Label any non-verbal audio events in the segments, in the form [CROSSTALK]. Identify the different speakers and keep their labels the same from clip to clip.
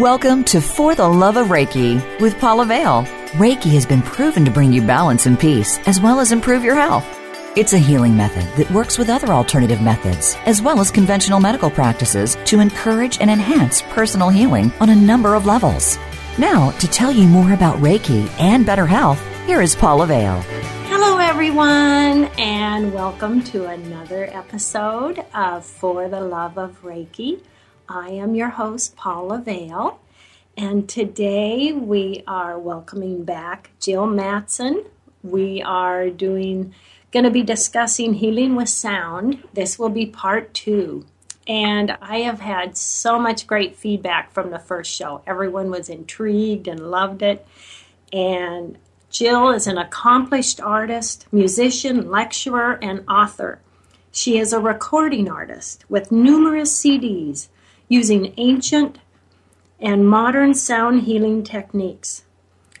Speaker 1: Welcome to For the Love of Reiki with Paula Vale. Reiki has been proven to bring you balance and peace, as well as improve your health. It's a healing method that works with other alternative methods, as well as conventional medical practices, to encourage and enhance personal healing on a number of levels. Now, to tell you more about Reiki and better health, here is Paula Vale.
Speaker 2: Hello, everyone, and welcome to another episode of For the Love of Reiki. I am your host, Paula Vale, and today we are welcoming back Jill Mattson. We are doing going to be discussing healing with sound. This will be part two. And I have had so much great feedback from the first show. Everyone was intrigued and loved it. And Jill is an accomplished artist, musician, lecturer, and author. She is a recording artist with numerous CDs using ancient and modern sound healing techniques.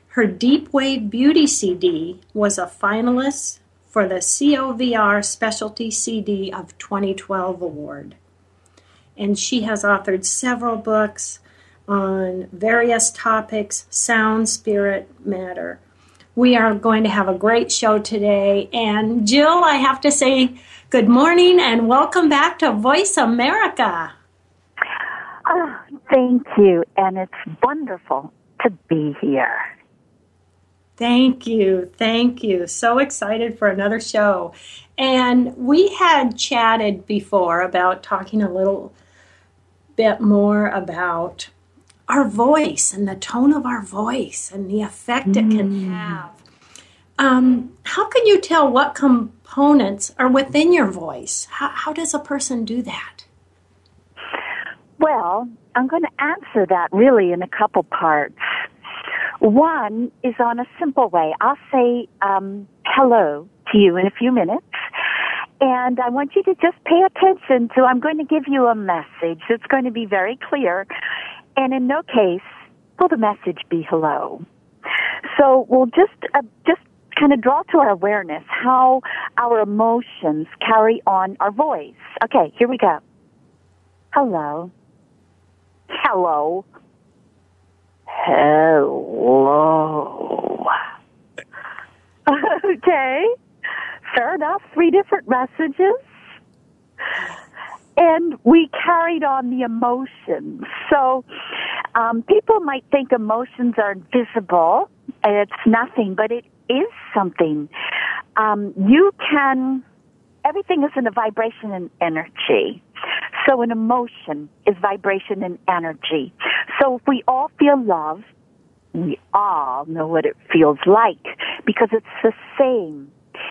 Speaker 2: Her Deep Wave Beauty CD was a finalist for the COVR Specialty CD of 2012 award. And she has authored several books on various topics sound, spirit, matter. We are going to have a great show today. And Jill, I have to say good morning and welcome back to Voice America.
Speaker 3: Oh, thank you. And it's wonderful to be here.
Speaker 2: Thank you. Thank you. So excited for another show. And we had chatted before about talking a little bit more about our voice and the tone of our voice and the effect mm. it can mm. have. Um, how can you tell what components are within your voice? How, how does a person do that?
Speaker 3: Well, I'm going to answer that really in a couple parts. One is on a simple way. I'll say um, hello to you in a few minutes. And I want you to just pay attention to, I'm going to give you a message that's going to be very clear. And in no case will the message be hello. So we'll just, uh, just kind of draw to our awareness how our emotions carry on our voice. Okay, here we go. Hello. Hello. Hello. [LAUGHS] okay. Fair enough. Three different messages. And we carried on the emotions. So, um, people might think emotions are invisible. It's nothing, but it is something. Um, you can, everything is in a vibration and energy. So an emotion is vibration and energy. So if we all feel love, we all know what it feels like because it's the same.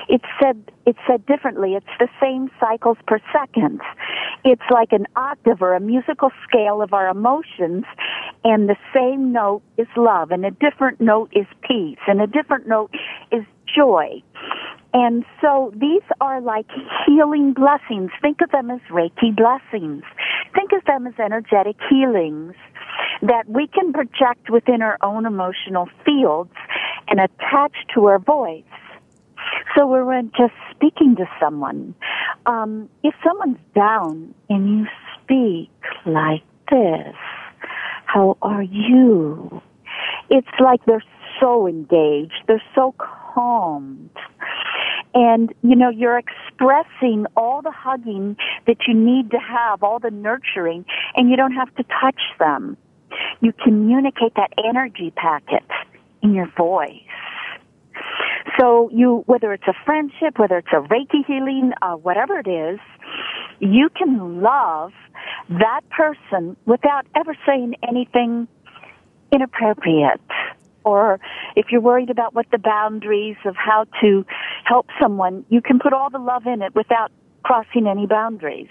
Speaker 3: It's said, it's said differently. It's the same cycles per second. It's like an octave or a musical scale of our emotions and the same note is love and a different note is peace and a different note is joy. And so these are like healing blessings. Think of them as Reiki blessings. Think of them as energetic healings that we can project within our own emotional fields and attach to our voice. So we're just speaking to someone. Um, if someone's down and you speak like this, how are you? It's like they're so engaged. They're so calmed and you know you're expressing all the hugging that you need to have all the nurturing and you don't have to touch them. You communicate that energy packet in your voice. So you whether it's a friendship whether it's a reiki healing uh, whatever it is you can love that person without ever saying anything inappropriate or if you're worried about what the boundaries of how to help someone, you can put all the love in it without crossing any boundaries.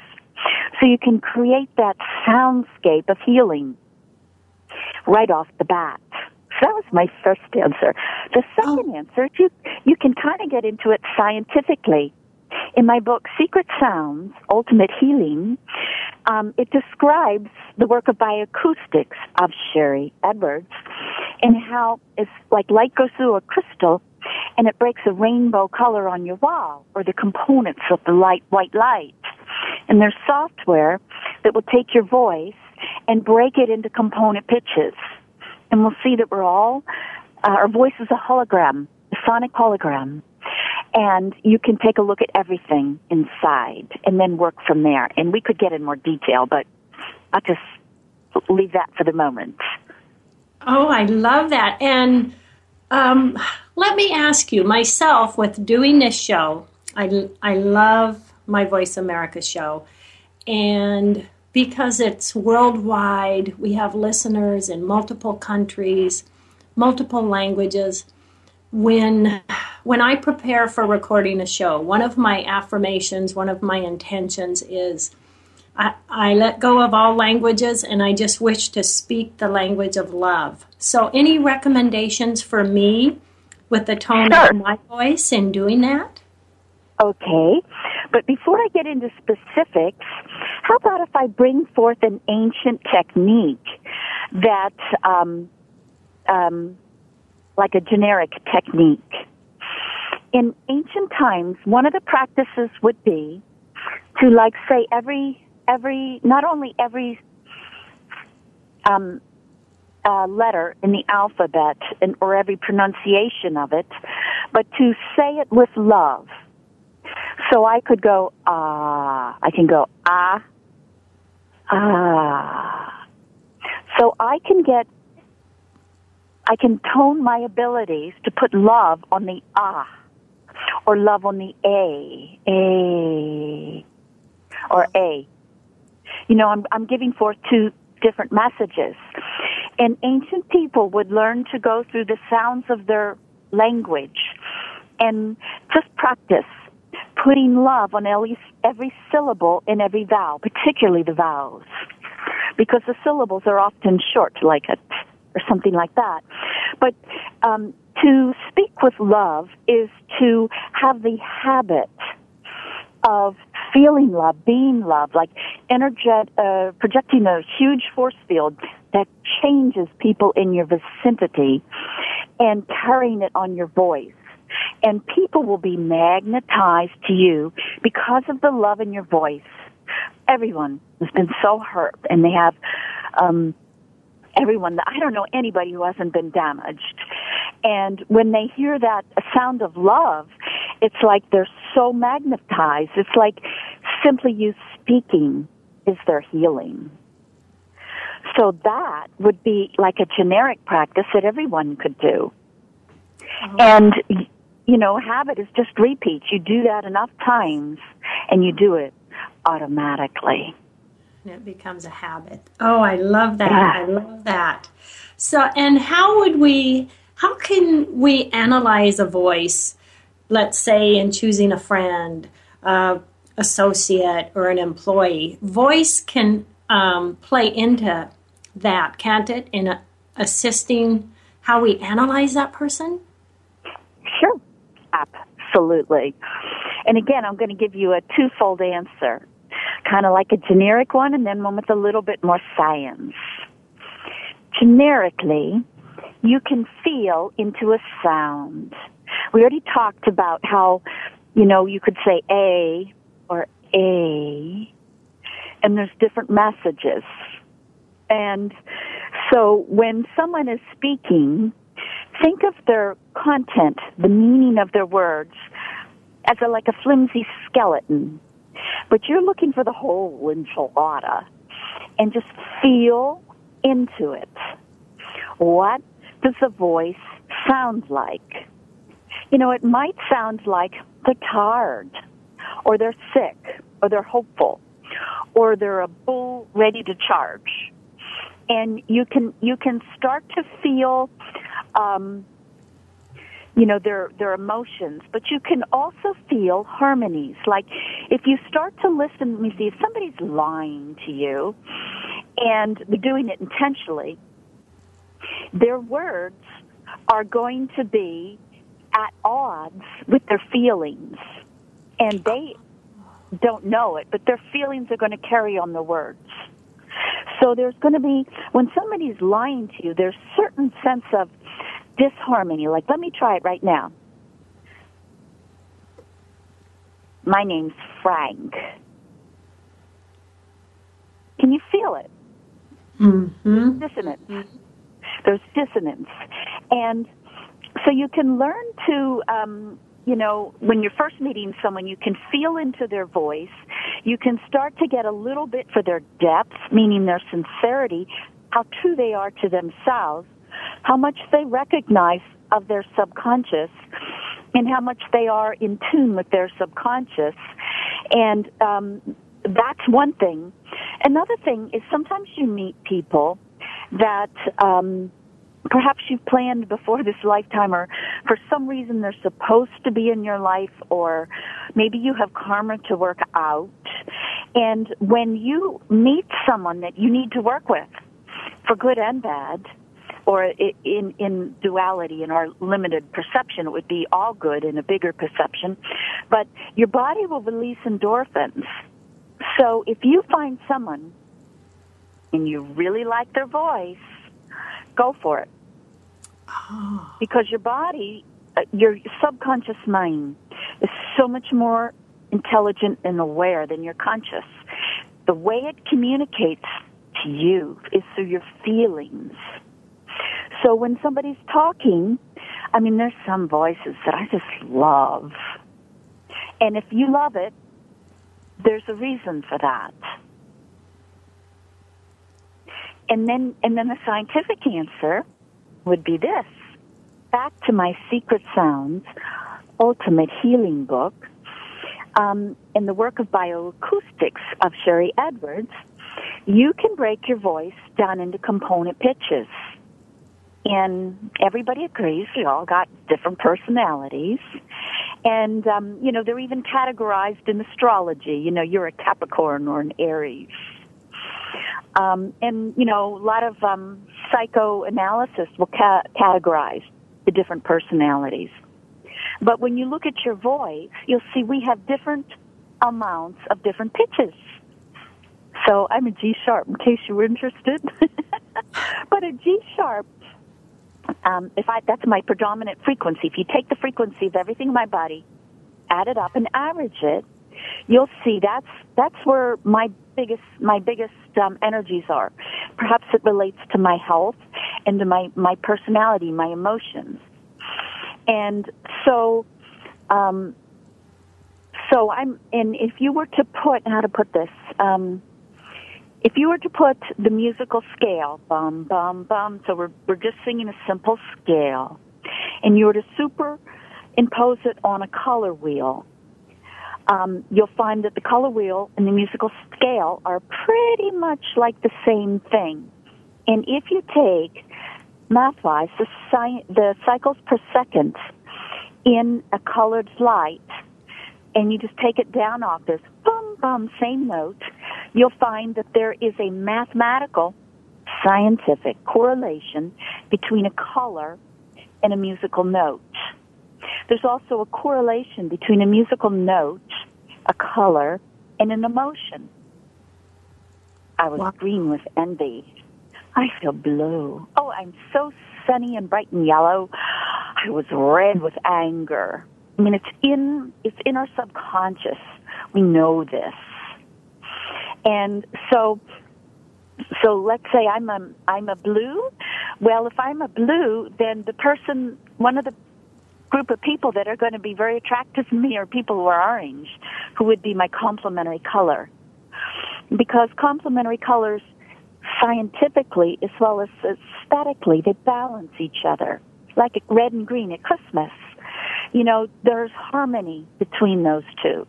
Speaker 3: So you can create that soundscape of healing right off the bat. So that was my first answer. The second oh. answer, you, you can kind of get into it scientifically. In my book, Secret Sounds, Ultimate Healing, um, it describes the work of bioacoustics of Sharry Edwards and how it's like light goes through a crystal and it breaks a rainbow color on your wall or the components of the light, white light. And there's software that will take your voice and break it into component pitches. And we'll see that we're all, uh, our voice is a hologram, a sonic hologram. And you can take a look at everything inside and then work from there. And we could get in more detail, but I'll just leave that for the moment.
Speaker 2: Oh, I love that. And um, let me ask you, myself, with doing this show, I, I love my Voice America show. And because it's worldwide, we have listeners in multiple countries, multiple languages. When when I prepare for recording a show, one of my affirmations, one of my intentions is I, I let go of all languages and I just wish to speak the language of love. So, any recommendations for me with the tone sure. of my voice in doing that?
Speaker 3: Okay. But before I get into specifics, how about if I bring forth an ancient technique that, um, um, like a generic technique? In ancient times, one of the practices would be to, like, say every every not only every um, uh, letter in the alphabet and, or every pronunciation of it, but to say it with love. So I could go ah. I can go ah ah. So I can get. I can tone my abilities to put love on the ah, or love on the a a, or a. You know, I'm I'm giving forth two different messages. And ancient people would learn to go through the sounds of their language and just practice putting love on every, every syllable in every vowel, particularly the vowels. Because the syllables are often short, like a t or something like that. But um, to speak with love is to have the habit of feeling love, being love, like energet, uh, projecting a huge force field that changes people in your vicinity and carrying it on your voice and people will be magnetized to you because of the love in your voice. Everyone has been so hurt, and they have um, everyone. I don't know anybody who hasn't been damaged. And when they hear that sound of love, it's like they're so magnetized. It's like simply you speaking is their healing. So that would be like a generic practice that everyone could do. Oh. And you know, habit is just repeats. You do that enough times and you do it automatically.
Speaker 2: It becomes a habit. Oh, I love that. Yeah. I love that. So, and how would we, how can we analyze a voice, let's say in choosing a friend, uh, associate, or an employee? Voice can um, play into that, can't it, in assisting how we analyze that person?
Speaker 3: Sure. Absolutely. And again, I'm going to give you a twofold answer. Kind of like a generic one and then one with a little bit more science. Generically, you can feel into a sound. We already talked about how, you know, you could say A or A, and there's different messages. And so when someone is speaking, think of their content, the meaning of their words, as a, like a flimsy skeleton. But you're looking for the whole enchilada and just feel into it. What does the voice sound like? You know, it might sound like they're tired, or they're sick, or they're hopeful, or they're a bull ready to charge. And you can, you can start to feel um, you know their their emotions but you can also feel harmonies. Like if you start to listen let me see if somebody's lying to you and they're doing it intentionally their words are going to be at odds with their feelings. And they don't know it but their feelings are going to carry on the words so there's going to be when somebody's lying to you there's certain sense of disharmony. Like, let me try it right now. My name's Frank. Can you feel it? Mm-hmm. Dissonance. There's dissonance. And so you can learn to, um, you know, when you're first meeting someone, you can feel into their voice. You can start to get a little bit for their depth, meaning their sincerity, how true they are to themselves, how much they recognize of their subconscious, and how much they are in tune with their subconscious. And um, that's one thing. Another thing is sometimes you meet people that um, perhaps you've planned before this lifetime or for some reason they're supposed to be in your life or maybe you have karma to work out. And when you meet someone that you need to work with for good and bad, or in in duality in our limited perception it would be all good in a bigger perception but your body will release endorphins so if you find someone and you really like their voice go for it oh. because your body uh, your subconscious mind is so much more intelligent and aware than your conscious the way it communicates to you is through your feelings so when somebody's talking, I mean, there's some voices that I just love. And if you love it, there's a reason for that. And then, and then the scientific answer would be this. Back to my Secret Sounds Ultimate Healing book, um, in the work of bioacoustics of Sharry Edwards, you can break your voice down into component pitches. And everybody agrees we all got different personalities. And um you know they're even categorized in astrology. You know you're a capricorn or an aries um and you know a lot of um psychoanalysis will ca- categorize the different personalities. But when you look at your voice you'll see we have different amounts of different pitches. So I'm a G sharp in case you were interested. [LAUGHS] But a G sharp um, if I that's my predominant frequency. If you take the frequency of everything in my body, add it up and average it, you'll see that's that's where my biggest my biggest um, energies are. Perhaps it relates to my health and to my my personality, my emotions, and so. Um, so I'm, and if you were to put how to put this, um, if you were to put the musical scale, bum, bum, bum, so we're, we're just singing a simple scale, and you were to superimpose it on a color wheel, um, you'll find that the color wheel and the musical scale are pretty much like the same thing. And if you take math-wise the, si- the cycles per second in a colored light, and you just take it down off this bum bum same note, you'll find that there is a mathematical, scientific correlation between a color and a musical note. There's also a correlation between a musical note, a color, and an emotion. I was wow. green with envy. I feel blue. Oh, I'm so sunny and bright and yellow. I was red with anger. I mean, it's in it's in our subconscious. We know this. And so, so let's say I'm a, I'm a blue. Well, if I'm a blue, then the person, one of the group of people that are going to be very attractive to me are people who are orange, who would be my complementary color. Because complementary colors, scientifically as well as aesthetically, they balance each other. Like red and green at Christmas. You know, there's harmony between those two.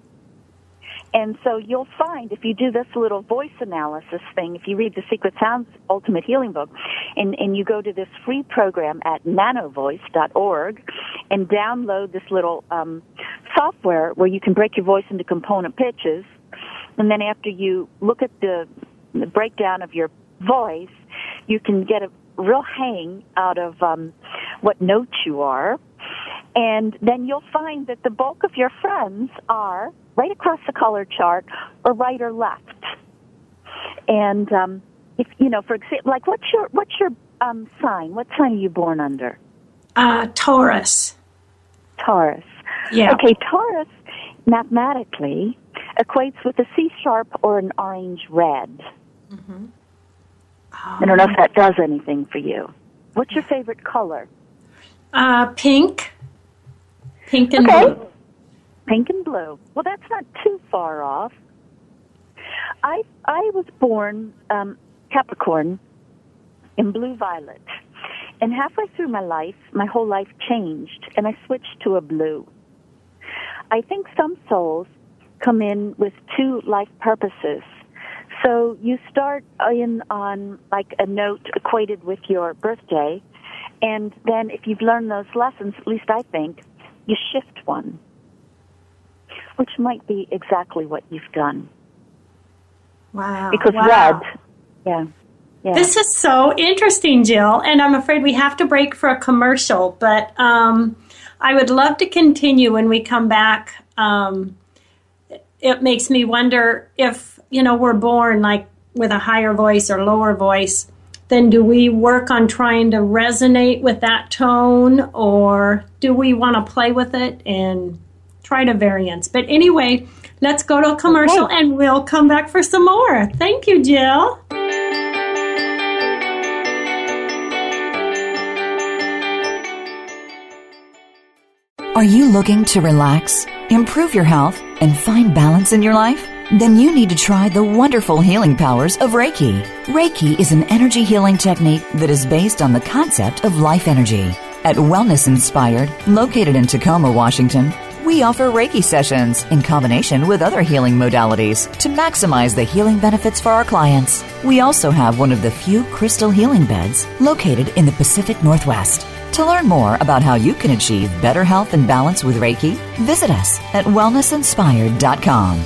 Speaker 3: And so you'll find if you do this little voice analysis thing, if you read the Secret Sounds Ultimate Healing book, and, and you go to this free program at nanovoice.org and download this little um, software where you can break your voice into component pitches, and then after you look at the, the breakdown of your voice, you can get a real hang out of um, what notes you are. And then you'll find that the bulk of your friends are right across the color chart or right or left. And um, if you know, for example, like what's your what's your um, sign? What sign are you born under?
Speaker 2: Uh, Taurus.
Speaker 3: Taurus.
Speaker 2: Yeah.
Speaker 3: Okay, Taurus mathematically equates with a C sharp or an orange red. Mm-hmm. I don't know if that does anything for you. What's your favorite color?
Speaker 2: Uh, pink. Pink and
Speaker 3: Okay.
Speaker 2: blue.
Speaker 3: Pink and blue. Well, that's not too far off. I I was born um, Capricorn in blue violet, and halfway through my life, my whole life changed, and I switched to a blue. I think some souls come in with two life purposes. So you start in on like a note equated with your birthday, and then if you've learned those lessons, at least I think, you shift one, which might be exactly what you've done.
Speaker 2: Wow.
Speaker 3: Because
Speaker 2: wow.
Speaker 3: red, yeah, yeah.
Speaker 2: This is so interesting, Jill, and I'm afraid we have to break for a commercial, but um, I would love to continue when we come back. Um, it makes me wonder if, you know, we're born like with a higher voice or lower voice, then do we work on trying to resonate with that tone or do we want to play with it and try to variance? But anyway, let's go to a commercial
Speaker 3: Okay.
Speaker 2: and we'll come back for some more. Thank you, Jill.
Speaker 1: Are you looking to relax, improve your health, and find balance in your life? Then you need to try the wonderful healing powers of Reiki. Reiki is an energy healing technique that is based on the concept of life energy. At Wellness Inspired, located in Tacoma, Washington, we offer Reiki sessions in combination with other healing modalities to maximize the healing benefits for our clients. We also have one of the few crystal healing beds located in the Pacific Northwest. To learn more about how you can achieve better health and balance with Reiki, visit us at wellnessinspired.com.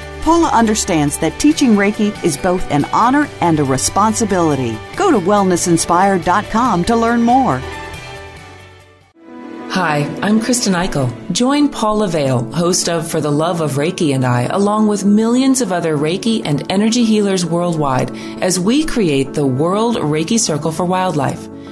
Speaker 4: Paula understands that teaching Reiki is both an honor and a responsibility. Go to wellnessinspired.com to learn more.
Speaker 5: Hi, I'm Kristen Eichel. Join Paula Vale, host of For the Love of Reiki and I, along with millions of other Reiki and energy healers worldwide, as we create the World Reiki Circle for Wildlife.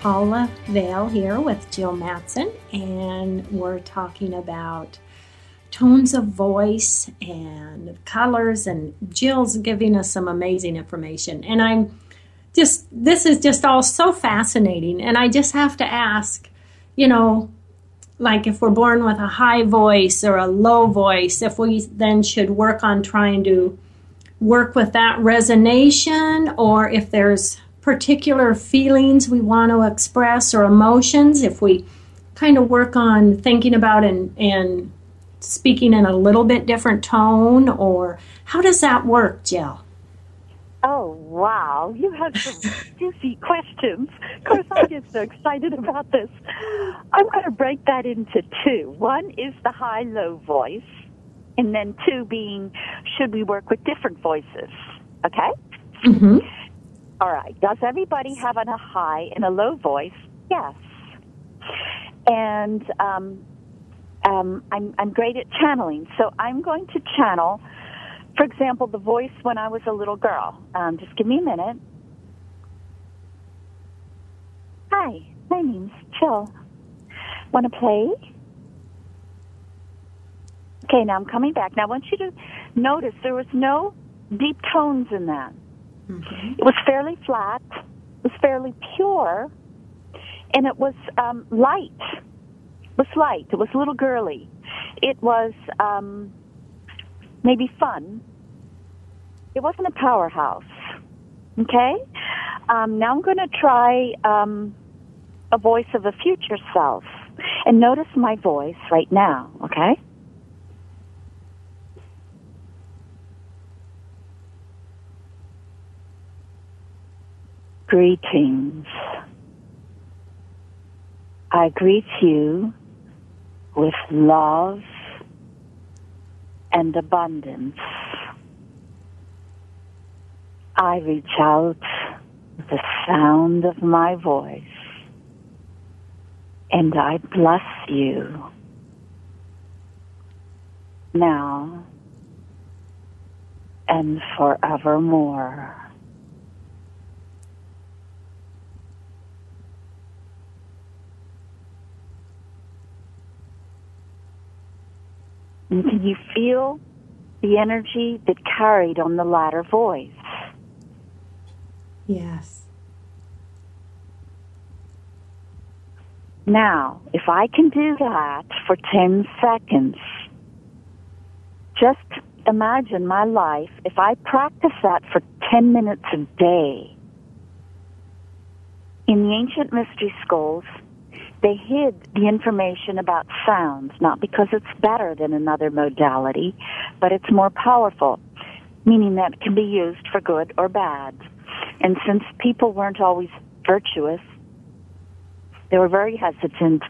Speaker 2: Paula Vale here with Jill Mattson, and we're talking about tones of voice and colors. And Jill's giving us some amazing information. And I'm just, this is just all so fascinating. And I just have to ask, you know, like if we're born with a high voice or a low voice, if we then should work on trying to work with that resonation or if there's particular feelings we want to express or emotions, if we kind of work on thinking about and, and speaking in a little bit different tone, or how does that work, Jill?
Speaker 3: Oh, wow. You have some [LAUGHS] juicy questions. Of course, I get so excited about this. I'm going to break that into two. One is the high low voice, And then two being, should we work with different voices? Okay?
Speaker 2: Mm-hmm.
Speaker 3: All right. Does everybody have a high and a low voice? Yes. And um, um, I'm, I'm great at channeling. So I'm going to channel, for example, the voice when I was a little girl. Um, just give me a minute. Hi, my name's Jill. Want to play? Okay, now I'm coming back. Now I want you to notice there was no deep tones in that. Mm-hmm. It was fairly flat. It was fairly pure, and it was um, light. It was light. It was a little girly. It was um, maybe fun. It wasn't a powerhouse. Okay. Um, now I'm going to try um, a voice of a future self, and notice my voice right now. Okay. Greetings. I greet you with love and abundance. I reach out with the sound of my voice and I bless you now and forevermore. And can you feel the energy that carried on the latter voice?
Speaker 2: Yes.
Speaker 3: Now, if I can do that for 10 seconds, just imagine my life if I practice that for 10 minutes a day. In the ancient mystery schools, they hid the information about sounds, not because it's better than another modality, but it's more powerful, meaning that it can be used for good or bad. And since people weren't always virtuous, they were very hesitant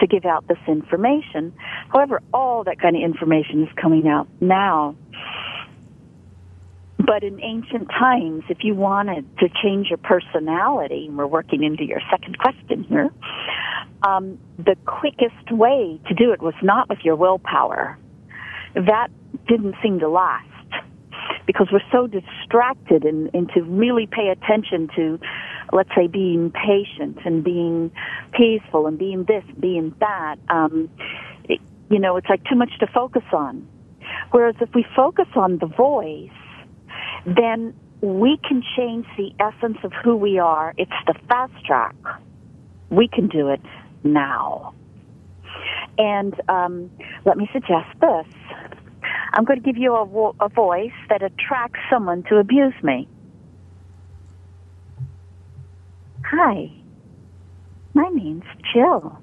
Speaker 3: to give out this information. However, all that kind of information is coming out now. But in ancient times, if you wanted to change your personality, and we're working into your second question here, um, the quickest way to do it was not with your willpower. That didn't seem to last because we're so distracted and, and to really pay attention to, let's say, being patient and being peaceful and being this, being that. Um, it, you know, it's like too much to focus on. Whereas if we focus on the voice, then we can change the essence of who we are. It's the fast track. We can do it now. And um, let me suggest this. I'm going to give you a, vo- a voice that attracts someone to abuse me. Hi, my name's Jill.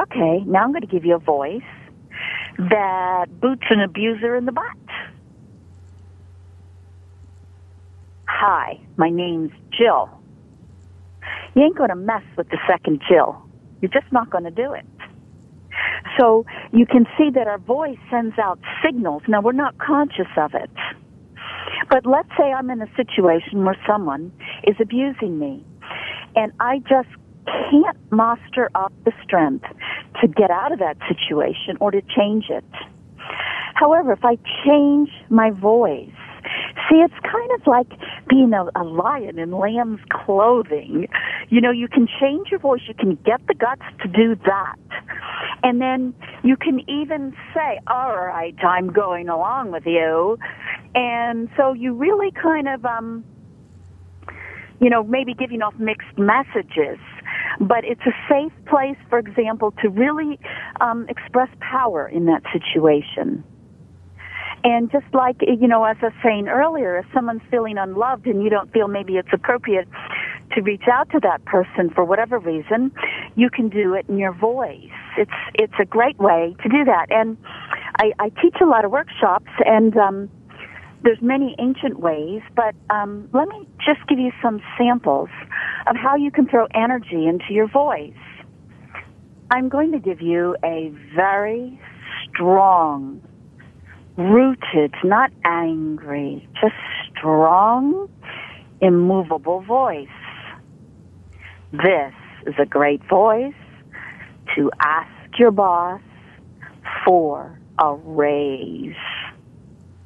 Speaker 3: Okay, now I'm going to give you a voice that boots an abuser in the butt. Hi, my name's Jill. You ain't going to mess with the second Jill. You're just not going to do it. So you can see that our voice sends out signals. Now we're not conscious of it. But let's say I'm in a situation where someone is abusing me and I just can't muster up the strength to get out of that situation or to change it. However, if I change my voice, see, it's kind of like being a, a lion in lamb's clothing. You know, you can change your voice, you can get the guts to do that. And then you can even say, all right, I'm going along with you. And so you really kind of, um, you know, maybe giving off mixed messages. But it's a safe place, for example, to really um, express power in that situation. And just like, you know, as I was saying earlier, if someone's feeling unloved and you don't feel maybe it's appropriate to reach out to that person for whatever reason, you can do it in your voice. It's, it's a great way to do that. And I, I teach a lot of workshops and, um, there's many ancient ways, but um, let me just give you some samples of how you can throw energy into your voice. I'm going to give you a very strong, rooted, not angry, just strong, immovable voice. This is a great voice to ask your boss for a raise.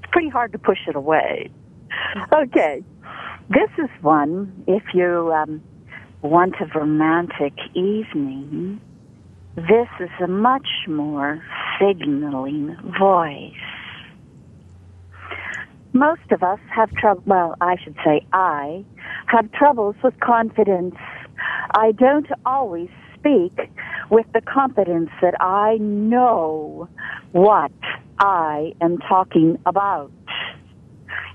Speaker 3: It's pretty hard to push it away. Okay. This is one, if you um, want a romantic evening, this is a much more signaling voice. Most of us have trouble, well, I should say I have troubles with confidence. I don't always speak with the confidence that I know what I am talking about.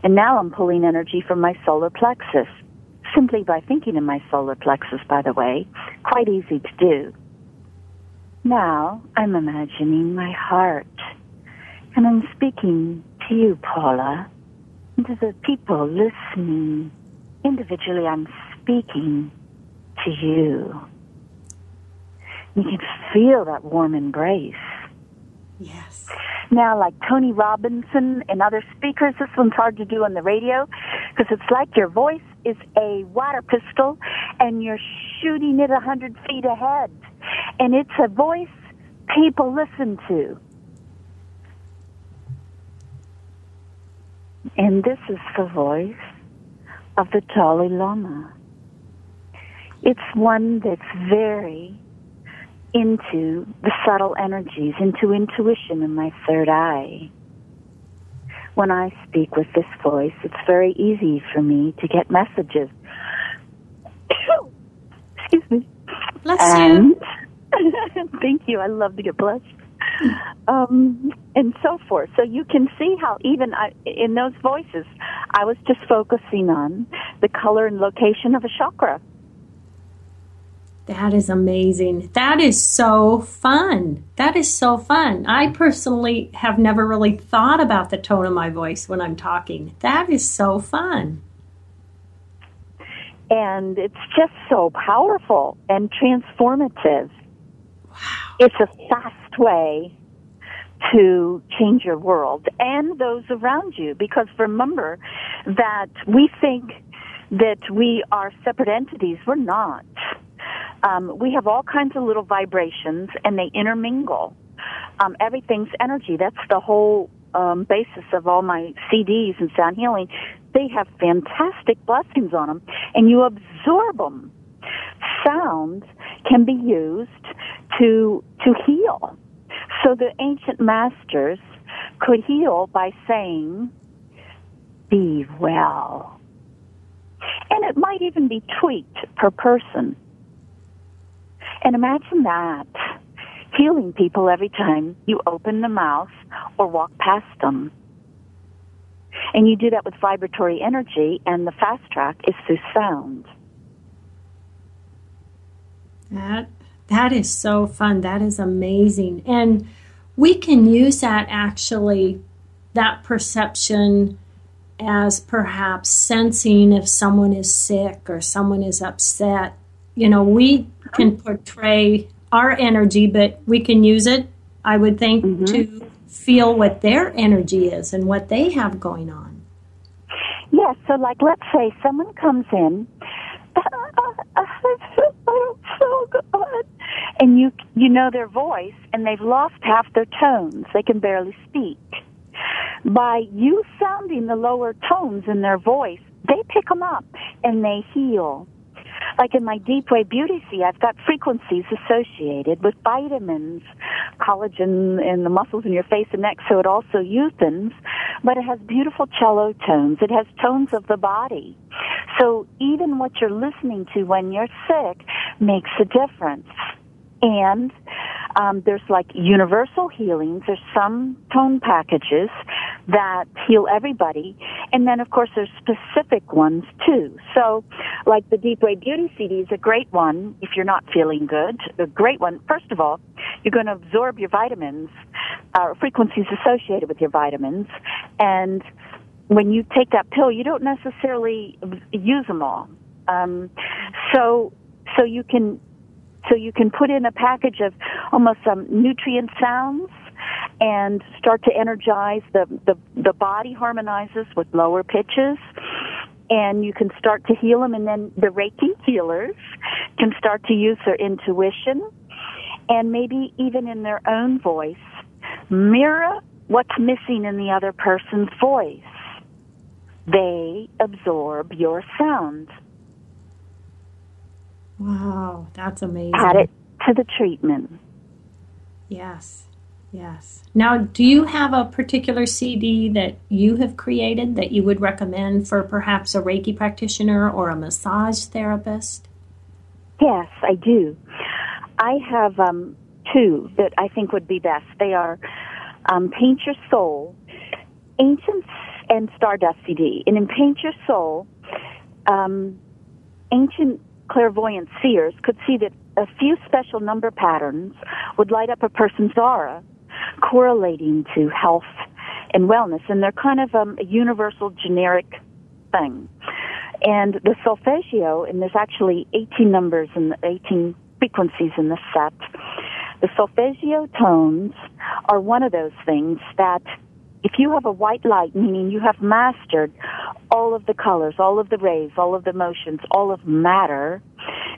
Speaker 3: And now I'm pulling energy from my solar plexus simply by thinking in my solar plexus, by the way. Quite easy to do. Now I'm imagining my heart. And I'm speaking to you, Paula, and to the people listening. Individually, I'm speaking to you. You can feel that warm embrace.
Speaker 2: Yes.
Speaker 3: Now, like Tony Robinson and other speakers, this one's hard to do on the radio because it's like your voice is a water pistol and you're shooting it a hundred feet ahead. And it's a voice people listen to. And this is the voice of the Dalai Lama. It's one that's very into the subtle energies, into intuition in my third eye. When I speak with this voice, it's very easy for me to get messages. [COUGHS] Excuse me.
Speaker 2: Bless
Speaker 3: and,
Speaker 2: you. [LAUGHS]
Speaker 3: thank you. I love to get blessed. Um, and so forth. So you can see how even I, in those voices, I was just focusing on the color and location of a chakra.
Speaker 2: That is amazing. That is so fun. That is so fun. I personally have never really thought about the tone of my voice when I'm talking. That is so fun.
Speaker 3: And it's just so powerful and transformative. It's a fast way to change your world and those around you because remember that we think that we are separate entities. We're not um, we have all kinds of little vibrations and they intermingle. Um, everything's energy. That's the whole um, basis of all my CDs and sound healing. They have fantastic blessings on them, and you absorb them. Sound can be used to to heal. So the ancient masters could heal by saying, "Be well," and it might even be tweaked per person. And imagine that healing people every time you open the mouth or walk past them. And you do that with vibratory energy, and the fast track is through sound.
Speaker 2: That that is so fun. That is amazing. And we can use that actually that perception as perhaps sensing if someone is sick or someone is upset. You know, we can portray our energy, but we can use it, I would think, mm-hmm. to feel what their energy is and what they have going on.
Speaker 3: Yes, so like let's say someone comes in, I don't feel good, and you you know their voice, and they've lost half their tones; they can barely speak. By you sounding the lower tones in their voice, they pick them up and they heal like in my Deep Wave Beauty Sea, I've got frequencies associated with vitamins, collagen in the muscles in your face and neck, so it also youthens, but it has beautiful cello tones. It has tones of the body. So even what you're listening to when you're sick makes a difference. And um, there's like universal healings. There's some tone packages that heal everybody. And then, of course, there's specific ones too. So, like the Deep Wave Beauty CD is a great one if you're not feeling good. A great one. First of all, you're going to absorb your vitamins, uh, frequencies associated with your vitamins. And when you take that pill, you don't necessarily use them all. Um, so, so you can so you can put in a package of almost some nutrient sounds and start to energize the, the, the body harmonizes with lower pitches and you can start to heal them and then the Reiki healers can start to use their intuition and maybe even in their own voice mirror what's missing in the other person's voice. They absorb your sound.
Speaker 2: Wow, that's amazing.
Speaker 3: Add it to the treatment.
Speaker 2: Yes. Yes. Now, do you have a particular CD that you have created that you would recommend for perhaps a Reiki practitioner or a massage therapist?
Speaker 3: Yes, I do. I have um, two that I think would be best. They are um, Paint Your Soul, Ancient and Stardust CD. And in Paint Your Soul, um, ancient clairvoyant seers could see that a few special number patterns would light up a person's aura correlating to health and wellness, and they're kind of um, a universal generic thing. And the solfeggio, and there's actually 18 numbers and 18 frequencies in the set. The solfeggio tones are one of those things that if you have a white light, meaning you have mastered all of the colors, all of the rays, all of the motions, all of matter,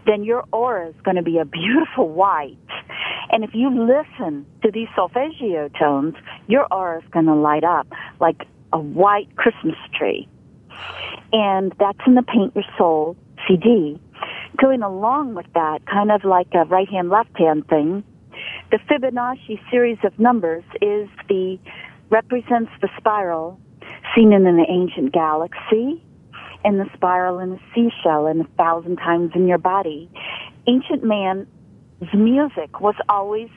Speaker 3: then your aura is going to be a beautiful white. And if you listen to these solfeggio tones, your aura is going to light up like a white Christmas tree. And that's in the Paint Your Soul CD. Going along with that, kind of like a right hand, left hand thing, the Fibonacci series of numbers is the, represents the spiral seen in an ancient galaxy and the spiral in a seashell and a thousand times in your body. Ancient man's music was always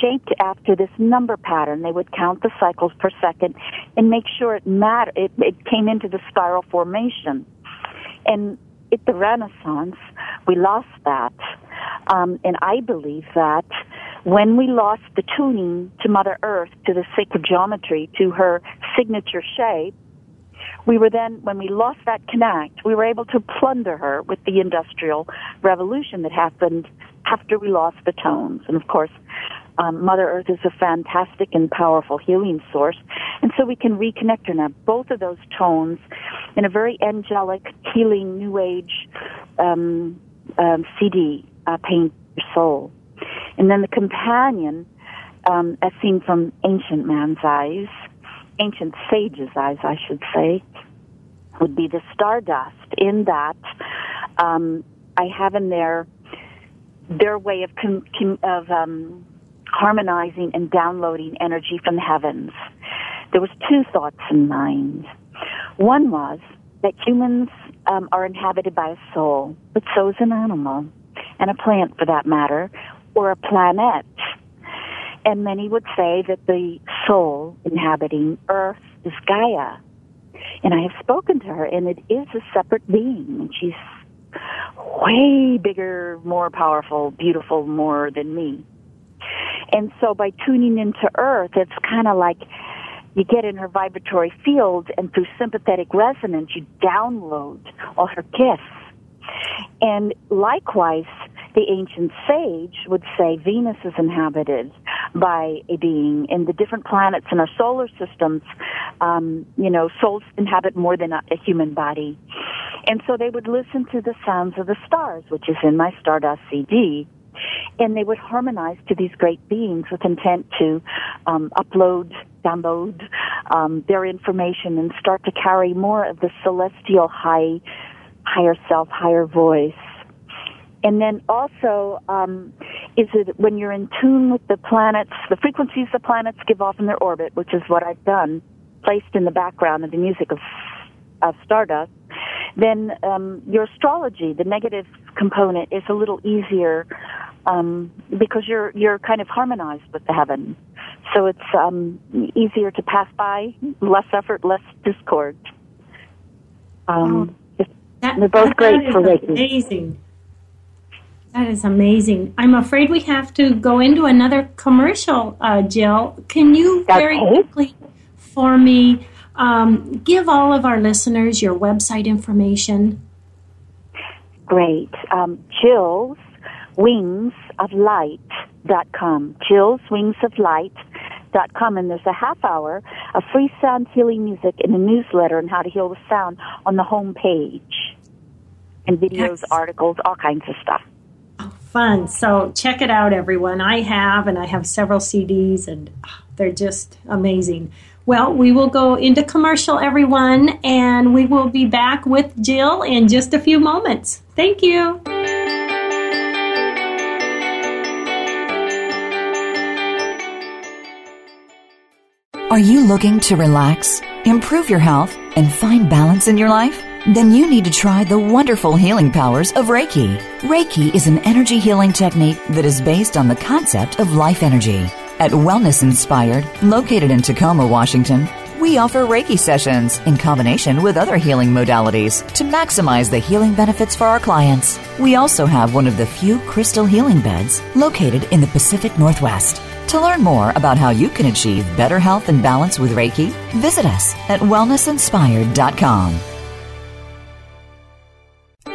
Speaker 3: shaped after this number pattern. They would count the cycles per second and make sure it matter it, it came into the spiral formation. And the Renaissance, we lost that. Um, and I believe that when we lost the tuning to Mother Earth, to the sacred geometry, to her signature shape, we were then, when we lost that connect, we were able to plunder her with the industrial revolution that happened after we lost the tones. And of course, um, Mother Earth is a fantastic and powerful healing source. And so we can reconnect her now. Both of those tones in a very angelic, healing, new age um, um, CD, uh, Paint Your Soul. And then the companion, um, as seen from ancient man's eyes, ancient sage's eyes, I should say, would be the stardust. In that, um, I have in there their way of com- com- of um, harmonizing and downloading energy from the heavens. There was two thoughts in mind. One was that humans um, are inhabited by a soul, but so is an animal, and a plant for that matter, or a planet. And many would say that the soul inhabiting Earth is Gaia. And I have spoken to her, and it is a separate being. And she's way bigger, more powerful, beautiful, more than me. And so by tuning into Earth, it's kind of like you get in her vibratory field, and through sympathetic resonance, you download all her gifts. And likewise, the ancient sage would say Venus is inhabited by a being, and the different planets in our solar systems, um, you know, souls inhabit more than a, a human body. And so they would listen to the sounds of the stars, which is in my Stardust CD, and they would harmonize to these great beings with intent to um, upload, download um, their information and start to carry more of the celestial high, higher self, higher voice. And then also, um, is it when you're in tune with the planets, the frequencies the planets give off in their orbit, which is what I've done, placed in the background of the music of, of Stardust, then um, your astrology, the negative component, is a little easier um, because you're you're kind of harmonized with the heaven. So it's um, easier to pass by, less effort, less discord. Um,
Speaker 2: oh, that,
Speaker 3: they're both great for Reiki.
Speaker 2: Amazing. That is amazing. I'm afraid we have to go into another commercial, uh, Jill. Can you very quickly for me um, give all of our listeners your website information?
Speaker 3: Great. Um, Jill's Wings of Light.com. Jill's Wings of Light com, and there's a half hour of free sound healing music and a newsletter on how to heal the sound on the home page. And videos, yes. articles, all kinds of stuff.
Speaker 2: Oh, fun. So check it out, everyone. I have, and I have several CDs, and ah, they're just amazing. Well, we will go into commercial, everyone, and we will be back with Jill in just a few moments. Thank you.
Speaker 1: Are you looking to relax, improve your health, and find balance in your life? Then you need to try the wonderful healing powers of Reiki. Reiki is an energy healing technique that is based on the concept of life energy. At Wellness Inspired, located in Tacoma, Washington, we offer Reiki sessions in combination with other healing modalities to maximize the healing benefits for our clients. We also have one of the few crystal healing beds located in the Pacific Northwest. To learn more about how you can achieve better health and balance with Reiki, visit us at wellnessinspired.com.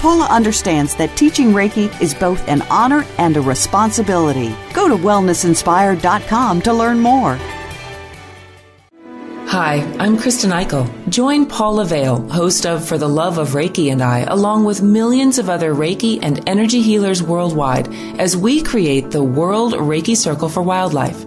Speaker 4: Paula understands that teaching Reiki is both an honor and a responsibility. Go to wellnessinspired.com to learn more.
Speaker 5: Hi, I'm Kristen Eichel. Join Paula Vale, host of For the Love of Reiki and I, along with millions of other Reiki and energy healers worldwide, as we create the World Reiki Circle for Wildlife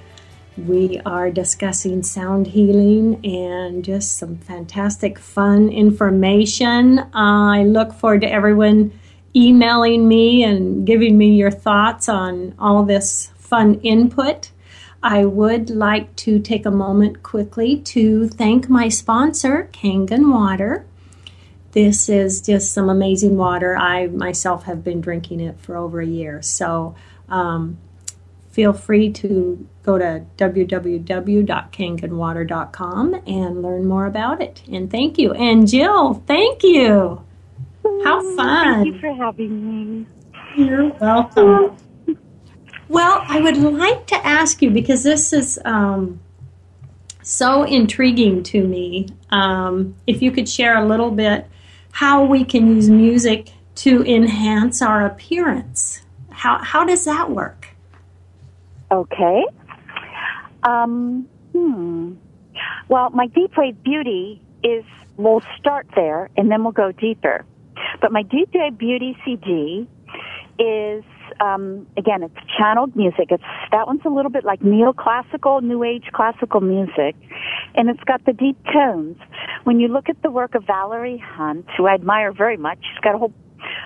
Speaker 2: we are discussing sound healing and just some fantastic fun information. I look forward to everyone emailing me and giving me your thoughts on all this fun input. I would like to take a moment quickly to thank my sponsor, Kangen Water. This is just some amazing water. I myself have been drinking it for over a year. So, um, feel free to go to www.kangenwater.com and learn more about it. And thank you. And Jill, thank you. How fun.
Speaker 3: Thank you for having
Speaker 2: me. You're welcome. Well, I would like to ask you because this is um, so intriguing to me. Um, if you could share a little bit how we can use music to enhance our appearance. How, how does that work?
Speaker 3: Okay. Um, hmm. Well, my deep wave beauty is, we'll start there and then we'll go deeper. But my deep wave beauty CD is, um, again, it's channeled music. It's, that one's a little bit like neoclassical, new age classical music. And it's got the deep tones. When you look at the work of Valerie Hunt, who I admire very much, she's got a whole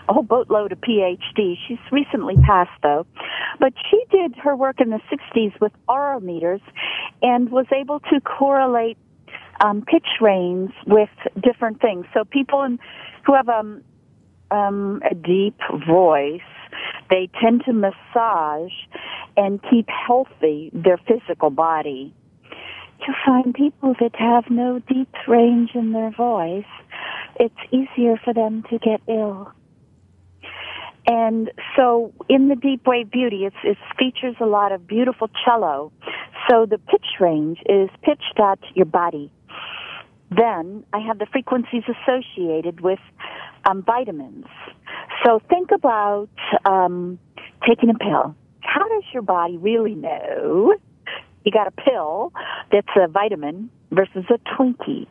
Speaker 3: a whole boatload of PhD. She's recently passed though, but she did her work in the 60s with aurimeters and was able to correlate um, pitch range with different things. So people in, who have um, um, a deep voice They tend to massage and keep healthy their physical body. You'll find people that have no deep range in their voice, it's easier for them to get ill. And so in the deep wave beauty, it features a lot of beautiful cello. So the pitch range is pitched at your body. Then I have the frequencies associated with um, vitamins. So think about um, taking a pill. How does your body really know you got a pill that's a vitamin versus a Twinkie?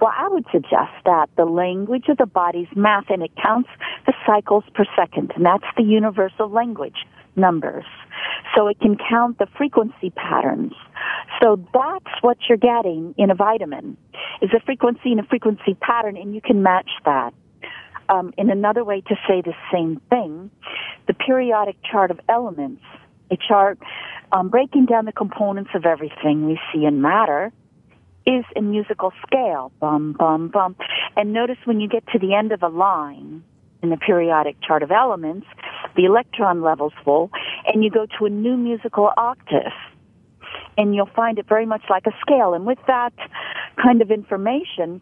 Speaker 3: Well, I would suggest that the language of the body's math, and it counts the cycles per second, and that's the universal language, numbers. So it can count the frequency patterns. So that's what you're getting in a vitamin, is a frequency and a frequency pattern, and you can match that. Um, in another way to say the same thing, the periodic chart of elements, a chart um, breaking down the components of everything we see in matter, is a musical scale. Bum, bum, bum. And notice when you get to the end of a line in the periodic chart of elements, the electron level's full, and you go to a new musical octave. And you'll find it very much like a scale. And with that kind of information,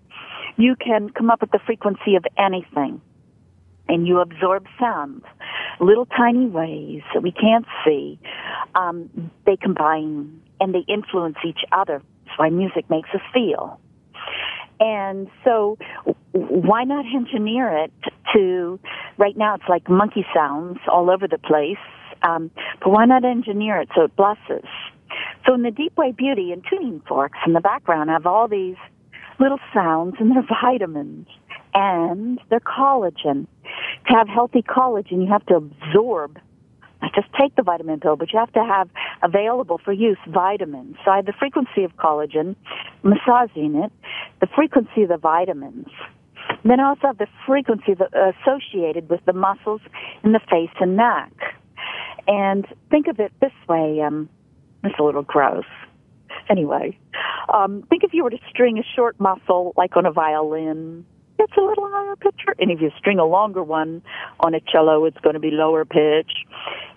Speaker 3: you can come up with the frequency of anything. And you absorb sound, little tiny waves that we can't see. Um, they combine and they influence each other why music makes us feel. And so, why not engineer it to, right now it's like monkey sounds all over the place, um, but why not engineer it so it blesses? So in the Deep Wave Beauty and tuning forks in the background have all these little sounds and they're [LAUGHS] vitamins and they're collagen. To have healthy collagen, you have to absorb just take the vitamin pill, but you have to have available for use vitamins. So I have the frequency of collagen, massaging it, the frequency of the vitamins. Then I also have the frequency associated with the muscles in the face and neck. And think of it this way, um, it's a little gross. Anyway, um, think if you were to string a short muscle like on a violin it's a little higher pitch. And if you string a longer one on a cello, it's going to be lower pitch.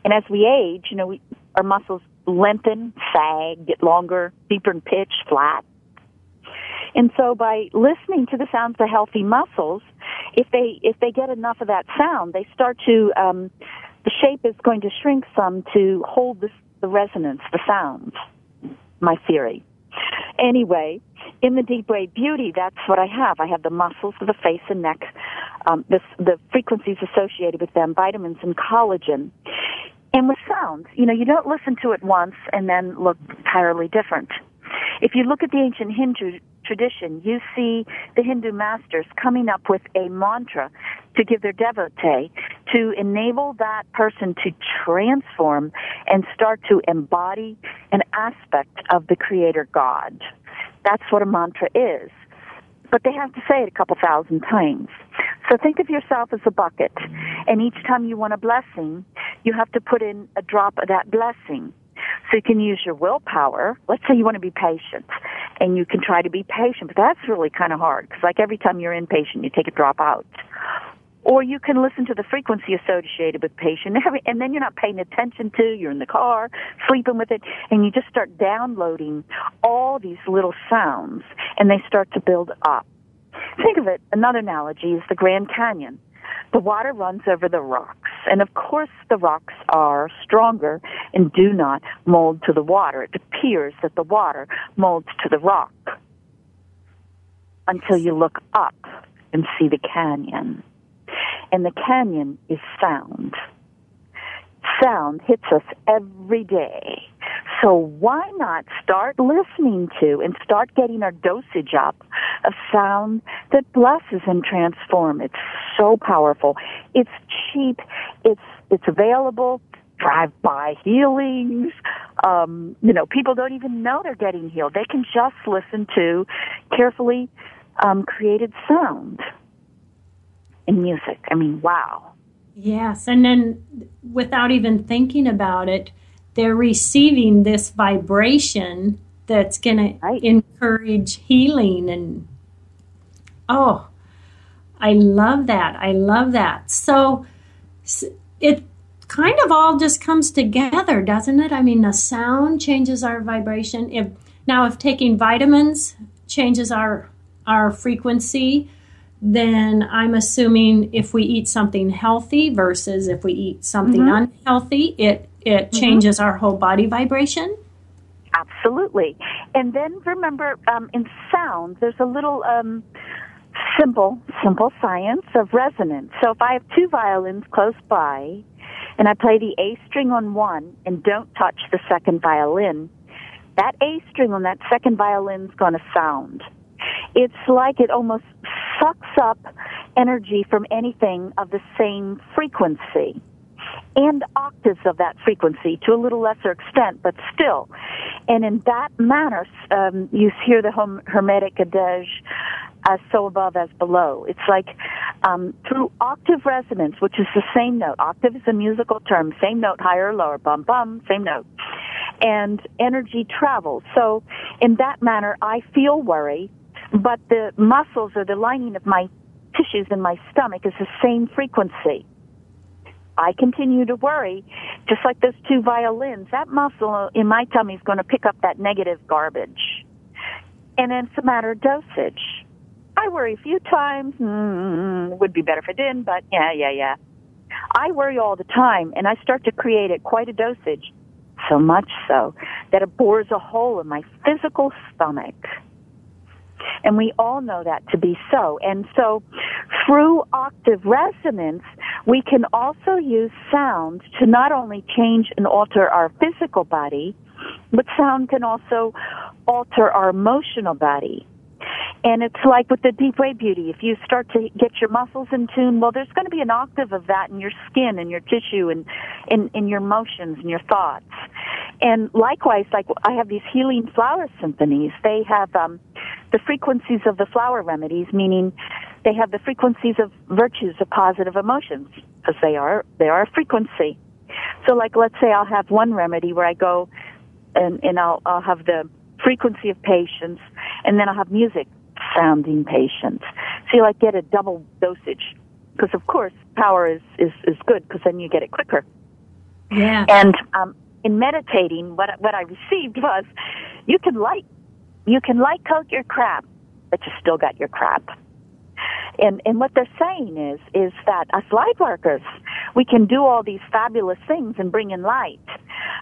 Speaker 3: And as we age, you know, we, our muscles lengthen, sag, get longer, deeper in pitch, flat. And so by listening to the sounds of healthy muscles, if they if they get enough of that sound, they start to um, the shape is going to shrink some to hold the, the resonance, the sounds. My theory. Anyway, in the deep wave beauty, that's what I have. I have the muscles of the face and neck, um, the, the frequencies associated with them, vitamins and collagen. And with sound, you know, you don't listen to it once and then look entirely different. If you look at the ancient Hindu tradition, you see the Hindu masters coming up with a mantra to give their devotee to enable that person to transform and start to embody an aspect of the creator God. That's what a mantra is. But they have to say it a couple thousand times. So think of yourself as a bucket, and each time you want a blessing, you have to put in a drop of that blessing. So you can use your willpower. Let's say you want to be patient, and you can try to be patient, but that's really kind of hard because, like, every time you're impatient, you take a drop out. Or you can listen to the frequency associated with patient, and then you're not paying attention to. You're in the car, sleeping with it, and you just start downloading all these little sounds, and they start to build up. Think of it. Another analogy is the Grand Canyon. The water runs over the rocks, and of course the rocks are stronger and do not mold to the water. It appears that the water molds to the rock until you look up and see the canyon. And the canyon is sound. Sound hits us every day. So why not start listening to and start getting our dosage up of sound that blesses and transforms? It's so powerful. It's cheap. It's it's available. Drive-by healings. Um, you know, people don't even know they're getting healed. They can just listen to carefully um, created sound in music. I mean, wow.
Speaker 2: Yes, and then without even thinking about it, they're receiving this vibration that's going right. to encourage healing and oh, I love that. I love that. So it kind of all just comes together, doesn't it? I mean, the sound changes our vibration. If now, if taking vitamins changes our our frequency, then I'm assuming if we eat something healthy versus if we eat something mm-hmm. unhealthy, it it mm-hmm. changes our whole body vibration.
Speaker 3: Absolutely. And then remember, um, in sound, there's a little um, simple, simple science of resonance. So if I have two violins close by, and I play the A string on one and don't touch the second violin, that A string on that second violin is going to sound. It's like it almost sucks up energy from anything of the same frequency and octaves of that frequency to a little lesser extent, but still. And in that manner, um, you hear the hermetic adage as so above as below. It's like um, through octave resonance, which is the same note. Octave is a musical term, same note, higher or lower, bum bum, same note. And energy travels. So in that manner, I feel worry, but the muscles or the lining of my tissues in my stomach is the same frequency. I continue to worry, just like those two violins, that muscle in my tummy is going to pick up that negative garbage. And it's a matter of dosage. I worry a few times, mm, would be better if I didn't, but yeah, yeah, yeah. I worry all the time, and I start to create at quite a dosage, so much so that it bores a hole in my physical stomach. And we all know that to be so. And so through octave resonance, we can also use sound to not only change and alter our physical body, but sound can also alter our emotional body. And it's like with the deep wave beauty, if you start to get your muscles in tune, well, there's going to be an octave of that in your skin and your tissue and in, in your motions and your thoughts. And likewise, like I have these healing flower symphonies. They have um, the frequencies of the flower remedies, meaning they have the frequencies of virtues of positive emotions because they are they are a frequency. So, like, let's say I'll have one remedy where I go and, and I'll I'll have the frequency of patience, and then I'll have music sounding patience. So you like get a double dosage because, of course, power is is is good because then you get it quicker.
Speaker 2: Yeah.
Speaker 3: And um, in meditating, what what I received was you can light you can light coat your crap, but you still got your crap. And and what they're saying is is that as light workers, we can do all these fabulous things and bring in light.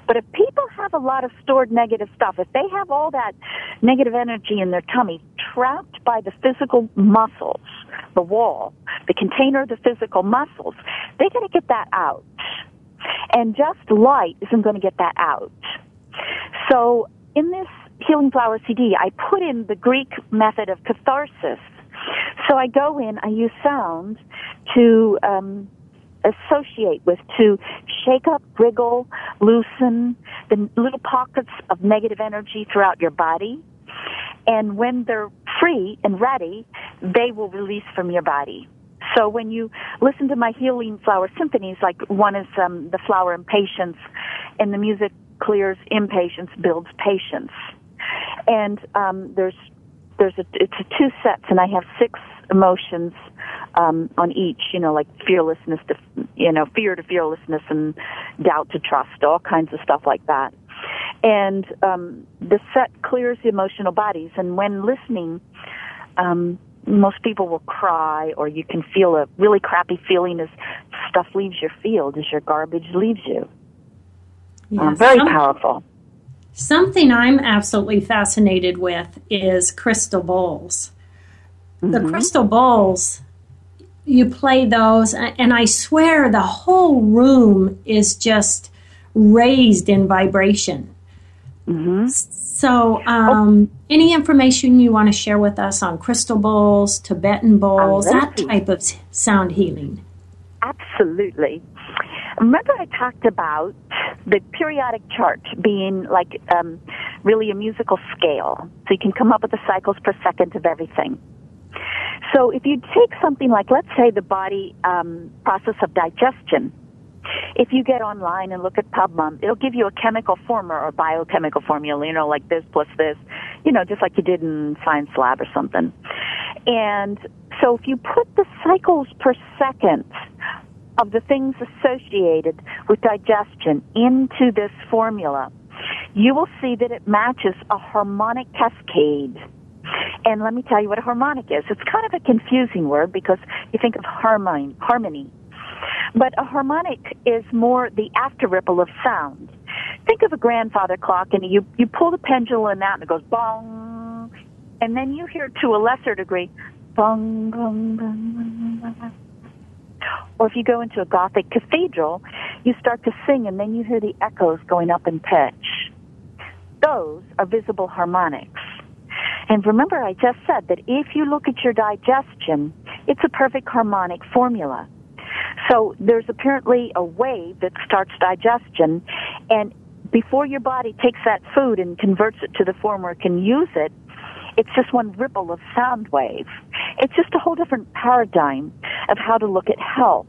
Speaker 3: But if people have a lot of stored negative stuff, if they have all that negative energy in their tummy trapped by the physical muscles, the wall, the container of the physical muscles, they got to get that out. And just light isn't going to get that out. So in this Healing Flower CD, I put in the Greek method of catharsis. So I go in, I use sound to um, associate with, to shake up, wriggle, loosen the little pockets of negative energy throughout your body. And when they're free and ready, they will release from your body. So when you listen to my healing flower symphonies, like one is um, the flower Impatiens, and the music clears impatience, builds patience and um, there's there's a it's a two sets, and I have six emotions um, on each. You know, like fearlessness to you know fear to fearlessness and doubt to trust, all kinds of stuff like that. And um, the set clears the emotional bodies, and when listening. Um, most people will cry or you can feel a really crappy feeling as stuff leaves your field as your garbage leaves you yes. um, very powerful
Speaker 2: Something I'm absolutely fascinated with is crystal bowls. Mm-hmm. The crystal bowls, you play those, and I swear the whole room is just raised in vibration. Mm-hmm. So, um, oh. any information you want to share with us on crystal bowls, Tibetan bowls, that type of sound healing?
Speaker 3: Absolutely. Remember, I talked about the periodic chart being like um, really a musical scale, so you can come up with the cycles per second of everything. So, if you take something like, let's say, the body um, process of digestion, if you get online and look at PubMed, it'll give you a chemical formula or biochemical formula, you know, like this plus this, you know, just like you did in Science Lab or something. And so if you put the cycles per second of the things associated with digestion into this formula, you will see that it matches a harmonic cascade. And let me tell you what a harmonic is. It's kind of a confusing word because you think of harmony, harmony. But a harmonic is more the after ripple of sound. Think of a grandfather clock and you, you pull the pendulum out and it goes bong. And then you hear to a lesser degree, bong, bong, bong, bong. Or if you go into a Gothic cathedral, you start to sing and then you hear the echoes going up in pitch. Those are visible harmonics. And remember, I just said that if you look at your digestion, it's a perfect harmonic formula. So there's apparently a wave that starts digestion, and before your body takes that food and converts it to the form where it can use it, it's just one ripple of sound wave. It's just a whole different paradigm of how to look at health.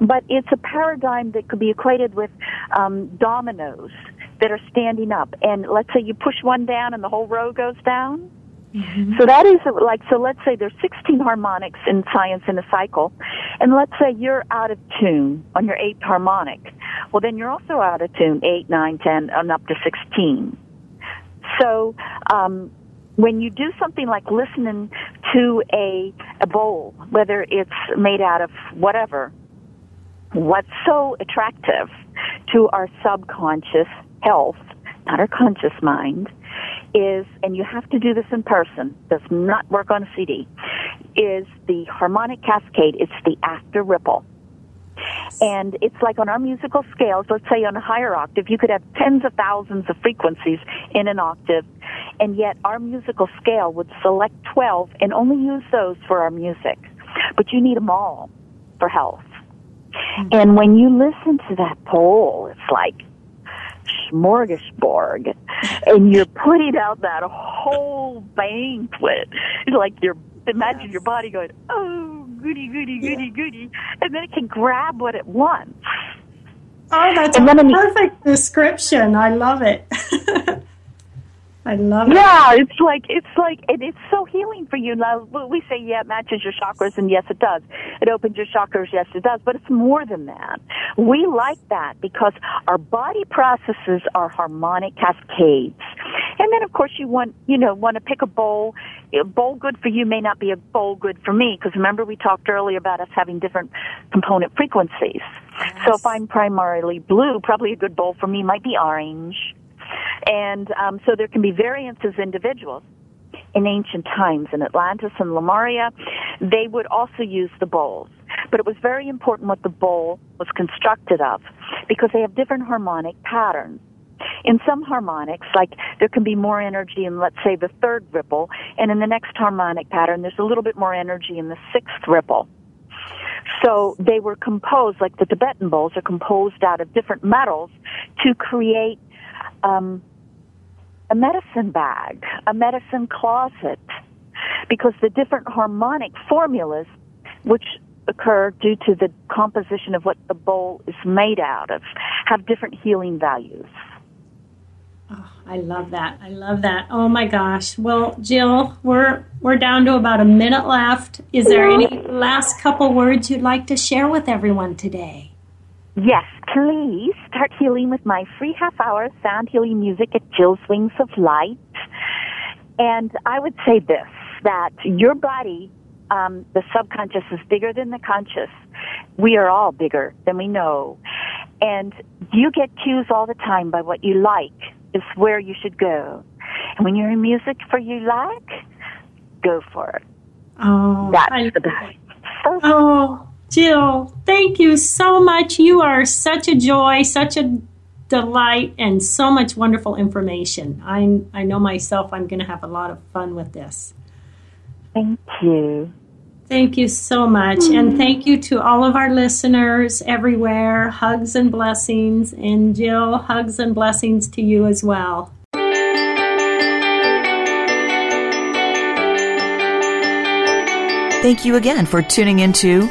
Speaker 3: But it's a paradigm that could be equated with um, dominoes that are standing up. And let's say you push one down and the whole row goes down. Mm-hmm. So that is like, so let's say there's 16 harmonics in science in a cycle. And let's say you're out of tune on your eighth harmonic. Well, then you're also out of tune, 8, 9, 10, and up to 16. So, um, when you do something like listening to a, a bowl, whether it's made out of whatever, what's so attractive to our subconscious health, not our conscious mind, is, and you have to do this in person, does not work on a CD, is the harmonic cascade. It's the after ripple. And it's like on our musical scales, let's say on a higher octave, you could have tens of thousands of frequencies in an octave, and yet our musical scale would select 12 and only use those for our music. But you need them all for health. Mm-hmm. And when you listen to that pole, it's like smorgasbord [LAUGHS] and you're putting out that whole banquet. It's like you're imagine yes. your body going, oh, goody, goody, goody, yeah. goody, and then it can grab what it wants.
Speaker 2: Oh, that's a perfect description. I love it. [LAUGHS] I love it.
Speaker 3: Yeah, it's like it's like it, it's so healing for you. Now we say yeah, it matches your chakras, and yes, it does. It opens your chakras, yes, it does. But it's more than that. We like that because our body processes are harmonic cascades, and then of course you want you know want to pick a bowl. A bowl good for you may not be a bowl good for me because remember we talked earlier about us having different component frequencies. Yes. So if I'm primarily blue, probably a good bowl for me might be orange and um, so there can be variances in individuals. In ancient times, in Atlantis and Lemuria, they would also use the bowls. But it was very important what the bowl was constructed of because they have different harmonic patterns. In some harmonics, like there can be more energy in, let's say, the third ripple, and in the next harmonic pattern, there's a little bit more energy in the sixth ripple. So they were composed, like the Tibetan bowls are composed out of different metals to create um, a medicine bag, a medicine closet, because the different harmonic formulas, which occur due to the composition of what the bowl is made out of, have different healing values.
Speaker 2: Oh, I love that. I love that. Oh my gosh. Well, Jill, we're we're down to about a minute left. Is there any last couple words you'd like to share with everyone today?
Speaker 3: Yes, please start healing with my free half hour sound healing music at Jill's Wings of Light. And I would say this, that your body, um, the subconscious is bigger than the conscious. We are all bigger than we know. And you get cues all the time by what you like is where you should go. And when you're in music for you like, go for it.
Speaker 2: Oh,
Speaker 3: that's I, the best.
Speaker 2: So, oh, Jill, thank you so much. You are such a joy, such a delight, and so much wonderful information. I, I know myself I'm going to have a lot of fun with this.
Speaker 3: Thank you.
Speaker 2: Thank you so much. Mm-hmm. And thank you to all of our listeners everywhere. Hugs and blessings. And Jill, hugs and blessings to you as well.
Speaker 1: Thank you again for tuning into